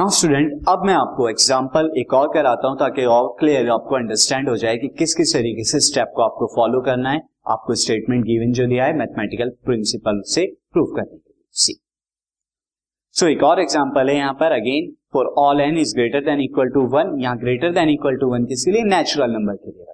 Now student अब मैं आपको एग्जांपल एक और कराता हूँ ताकि और क्लियर आपको अंडरस्टैंड हो जाए कि किस किस तरीके से स्टेप को आपको फॉलो करना है, आपको स्टेटमेंट गिवन जो दिया है मैथमेटिकल प्रिंसिपल से प्रूव करने के लिए। सी सो एक और एग्जांपल है यहाँ पर again for all n is greater than equal to one यहाँ greater than equal to one किसके लिए? नेचुरल नंबर के लिए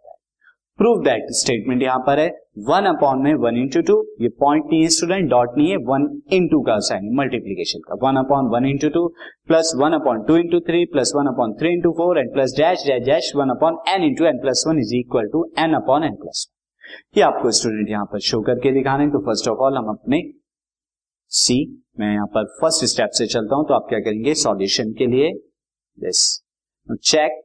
प्रूव दैट स्टेटमेंट यहाँ पर है। वन अपॉन में वन इंटू टू ये पॉइंट नहीं है स्टूडेंट डॉट नहीं है वन इंटू का साइन मल्टीप्लीकेशन का। One upon one into two plus one upon two into three plus one upon three into four and plus dash dash dash one upon n into n plus one is equal to n upon n plus ये आपको student यहाँ पर show करके दिखाने तो first of all हम अपने सी मैं यहाँ पर फ़र्स्ट स्टेप से चलता हूँ तो आप क्या करेंगे? सॉल्यूशन के लिए दिस चेक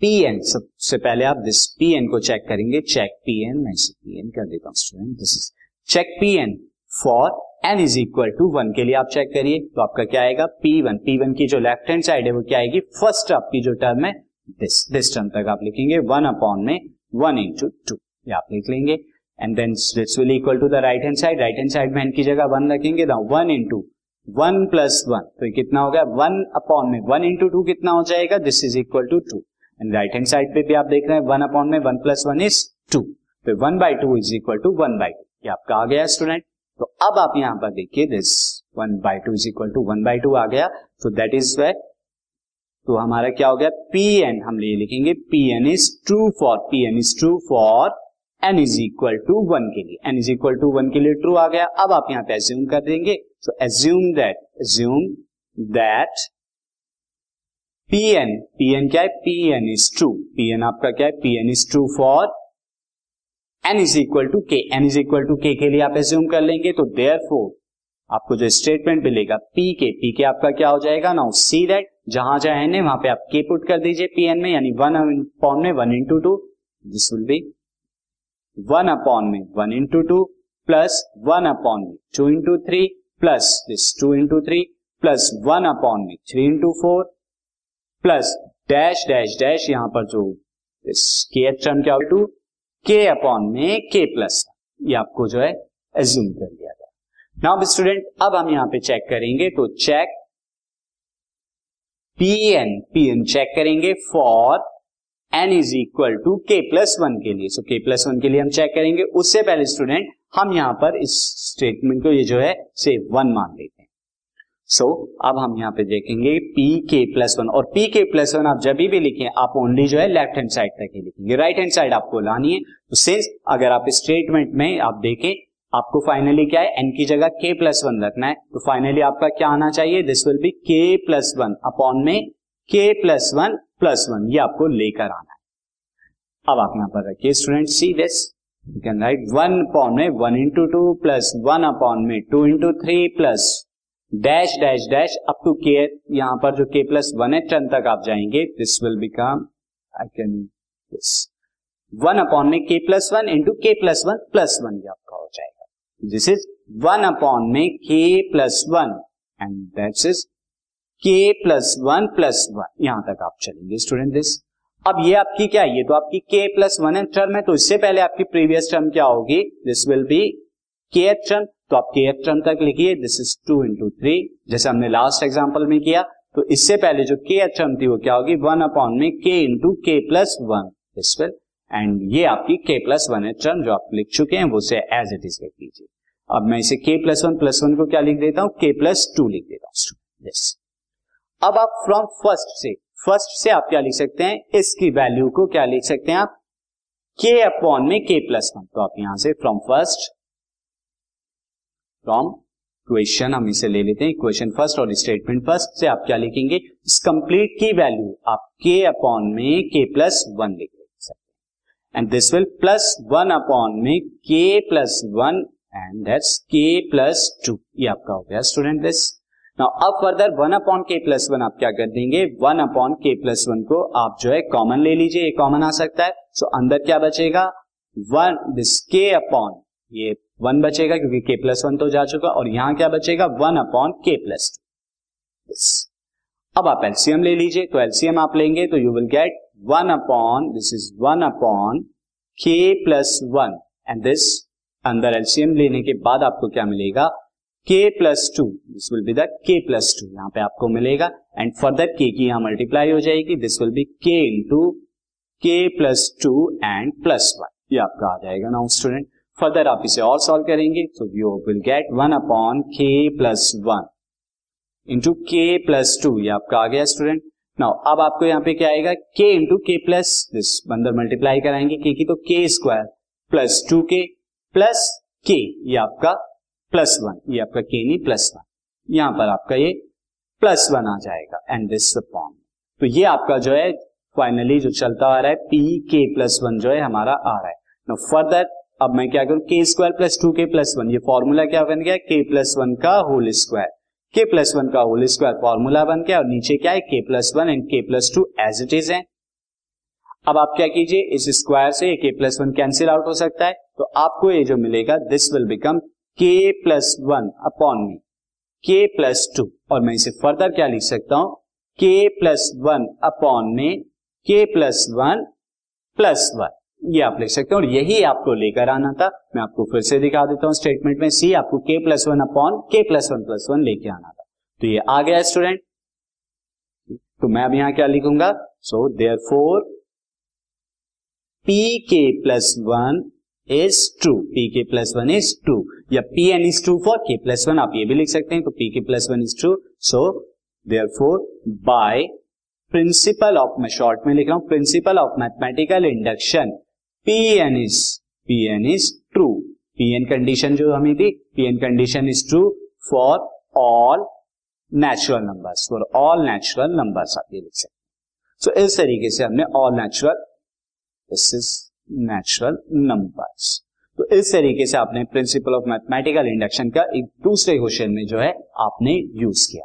पी एन सबसे पहले आप दिस पी एन को चेक करेंगे। चेक पी एन मैं इसे पी एन कर देता हूँ student this is check P n for n is equal to one के लिए आप चेक करिए तो आपका क्या आएगा? पी वन पी वन की जो लेफ़्ट हैंड साइड है, वो क्या आएगी? फ़र्स्ट आपकी जो टर्म है दिस दिस टर्म तक आप लिखेंगे। वन अपॉन में वन इंटू टू ये आप लिख लेंगे। And then this will equal to the right hand side right hand side में एन की जगह वन रखेंगे one into one plus one तो ये कितना हो गया? वन अपॉन में वन इंटू टू कितना हो जाएगा? This is equal to two and right hand side पे भी आप देख रहे हैं वन अपॉन में one plus one is two तो one by two is equal to one by two ये आपका आ गया स्टूडेंट तो अब आप यहाँ पर देखिए this one by two is equal to one by two आ गया. तो दैट इज़ वे तो हमारा क्या हो गया? पी एन हम ये लिखेंगे P n is true for P n is true for n is equal to one के लिए. N is equal to one के लिए ट्रू आ गया. अब आप यहाँ पे एज्यूम कर देंगे. So assume that assume that P n P n क्या है? P n is true P n आपका क्या है? P n is true for n is equal to k n is equal to k के लिए आप एज्यूम कर लेंगे तो देयर फोर आपको जो स्टेटमेंट मिलेगा पी के पी के आपका क्या हो जाएगा? नाउ सी दैट जहाँ जहाँ एन है, वहाँ पे आप के पुट कर दीजिए पी एन में, यानी वन अपॉन में one into two this will be one upon में one into two plus one upon में two into three plus this two into three plus one upon में three into four plus dash dash dash यहाँ पर जो के term क्या to के upon में के प्लस ये आपको जो है एज्यूम कर दिया गया। नाउ स्टूडेंट, अब हम यहाँ पे चेक करेंगे तो check P n P n check करेंगे for n is equal to k plus one के लिए। सो के प्लस वन के लिए हम चेक करेंगे। उससे पहले स्टूडेंट, हम यहाँ पर इस स्टेटमेंट को ये जो है से वन मान लेते हैं। सो so, अब हम यहाँ पे देखेंगे पी के प्लस वन और पी के प्लस वन आप जब भी लिखें आप ओनली जो है लेफ़्ट हैंड साइड तक ही लिखेंगे. राइट हैंड साइड आपको लानी है. तो सिंस अगर आप स्टेटमेंट में आप देखें आपको फाइनली क्या है? एन की जगह के प्लस वन रखना है. तो फाइनली आपका क्या आना चाहिए? This will be k plus one upon में के प्लस वन प्लस वन ये आपको लेकर आना है. अब आप यहाँ पर रखिए student see this you can write one upon में one into two plus one upon में two into three plus dash dash dash up to के यहाँ पर जो के प्लस वन है टर्न तक आप जाएँगे this will become I can this one upon में k plus one into k plus one plus one ये आपका हो जाएगा। दिस इज़ वन अपॉन में k plus one and that's is k plus one plus one यहाँ तक आप चलेंगे स्टूडेंट दिस अब ये आपकी क्या है? ये तो आपकी के प्लस वन टर्म है तो इससे पहले आपकी प्रीवियस टर्म क्या होगी? This will be k term तो आप के टर्म तक लिखिए this is two into three जैसे हमने लास्ट एग्ज़ाम्पल में किया तो इससे पहले जो के टर्म थी वो क्या होगी? वन अपॉन में k into k plus one this will and ये आपकी के प्लस वन है टर्म जो आप लिख चुके हैं, वो से एज इट इज़ लिख लीजिए। अब मैं इसे के प्लस वन प्लस वन को क्या लिख देता हूँ? के प्लस टू लिख देता हूँ। दिस अब आप फ्रॉम फ़र्स्ट से फ़र्स्ट से आप क्या लिख सकते हैं? इसकी वैल्यू को क्या लिख सकते हैं आप? के अपॉन में के प्लस वन तो आप यहाँ से फ्रॉम फ़र्स्ट फ्रॉम क्वेश्चन हम इसे ले लेते हैं क्वेश्चन फ़र्स्ट और स्टेटमेंट फ़र्स्ट से आप क्या लिखेंगे? इस कंप्लीट की वैल्यू आप के अपॉन में के प्लस वन लिख सकते and this will plus one upon में k plus one and that's k plus two ये आपका हो गया स्टूडेंट दिस नाउ अब further one upon k plus one आप क्या कर देंगे? One upon k plus one को आप जो है कॉमन ले लीजिए ये कॉमन आ सकता है। सो so, अंदर क्या बचेगा? वन दिस के अपॉन ये वन बचेगा क्योंकि के प्लस वन तो जा चुका और यहाँ क्या बचेगा? One upon k plus two अब आप एलसीएम ले लीजिए तो एलसीएम आप लेंगे तो you will get one upon this is one upon k plus one and this अंदर एलसीएम लेने के बाद आपको क्या मिलेगा? K plus two this will be the k plus two यहाँ पे आपको मिलेगा। एंड फर्दर के की यहाँ मल्टीप्लाई हो जाएगी। This will be k into k plus two and plus one ये आपका आ जाएगा नाउ स्टूडेंट फर्दर आप इसे और सॉल्व करेंगे तो you will get one upon k plus one into k plus two ये आपका आ गया स्टूडेंट नाउ अब आपको यहाँ पे क्या आएगा? के इंटू के प्लस दिस अंदर मल्टीप्लाई कराएँगे. के की तो k square plus two k plus k ये आपका प्लस वन ये आपका के नहीं प्लस वन यहाँ पर आपका ये प्लस वन आ जाएगा. एंड दिस अपॉन तो ये आपका जो है फाइनली जो चलता आ रहा है पी के प्लस वन जो है, हमारा आ रहा है. नो फर्दर अब मैं क्या करूँ k square plus two k plus one ये फॉर्मूला क्या बन गया के प्लस वन का whole square k plus one का होल स्क्वायर फॉर्मूला बन गया और नीचे क्या है k plus one and k plus two as it is है अब आप क्या कीजिए इस स्क्वायर से के प्लस वन कैंसिल आउट हो सकता है तो आपको ये जो मिलेगा this will become k plus one upon मी के प्लस टू और मैं इसे फर्दर क्या लिख सकता हूँ के प्लस वन अपॉन में के प्लस वन प्लस वन ये आप लिख सकते हैं और यही आपको लेकर आना था। मैं आपको फिर से दिखा देता हूँ स्टेटमेंट में। सी आपको k plus one upon k plus one plus one लेके आना था। तो ये आ गया स्टूडेंट तो मैं अब यहाँ क्या लिखूँगा? So therefore P k plus one is true P k plus one is true या P n is true for k plus one आप ये भी लिख सकते हैं। तो P k plus one is true so therefore by principle of मैं short में लिख रहा हूँ principle of mathematical induction P n is P n is true P n condition जो हमें थी P n condition is true for all natural numbers for all natural numbers आप ये लिख सकते सो इस तरीके से हमने all natural this is natural numbers तो इस तरीके से आपने प्रिंसिपल ऑफ़ मैथमेटिकल इंडक्शन का एक दूसरे क्वेश्चन में जो है, आपने यूज़ किया।